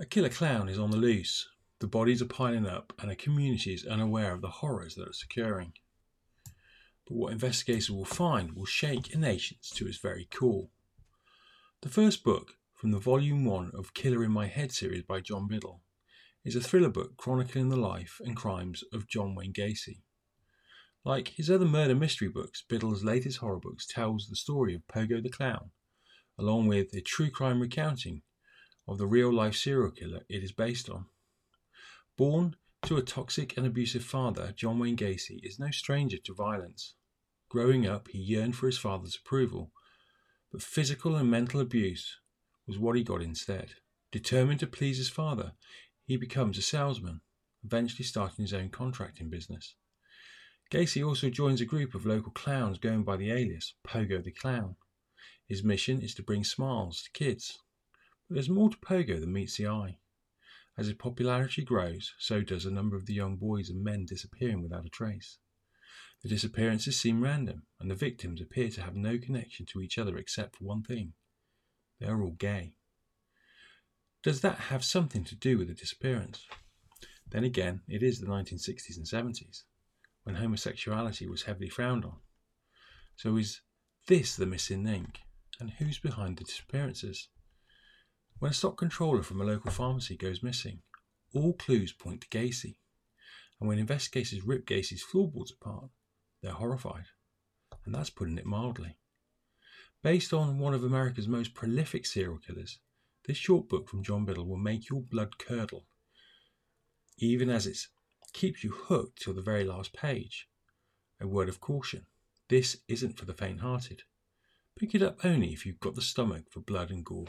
A killer clown is on the loose. The bodies are piling up, and a community is unaware of the horrors that are occurring. But what investigators will find will shake a nation to its very core. The first book from the volume one of Killer in My Head series by Jon Biddle is a thriller book chronicling the life and crimes of John Wayne Gacy. Like his other murder mystery books, Biddle's latest horror books tells the story of Pogo the Clown, along with a true crime recounting of the real life serial killer it is based on. Born to a toxic and abusive father, John Wayne Gacy is no stranger to violence. Growing up, he yearned for his father's approval, but physical and mental abuse was what he got instead. Determined to please his father, he becomes a salesman, eventually starting his own contracting business. Gacy also joins a group of local clowns going by the alias Pogo the Clown. His mission is to bring smiles to kids. But there's more to Pogo than meets the eye. As his popularity grows, so does the number of the young boys and men disappearing without a trace. The disappearances seem random, and the victims appear to have no connection to each other except for one thing they are all gay. Does that have something to do with the disappearance? Then again, it is the 1960s and 70s when homosexuality was heavily frowned on. So is this the missing link? And who's behind the disappearances? When a stock controller from a local pharmacy goes missing, all clues point to Gacy. And when investigators rip Gacy's floorboards apart, they're horrified. And that's putting it mildly. Based on one of America's most prolific serial killers, this short book from Jon Biddle will make your blood curdle, even as it keeps you hooked till the very last page. A word of caution this isn't for the faint hearted. Pick it up only if you've got the stomach for blood and gore.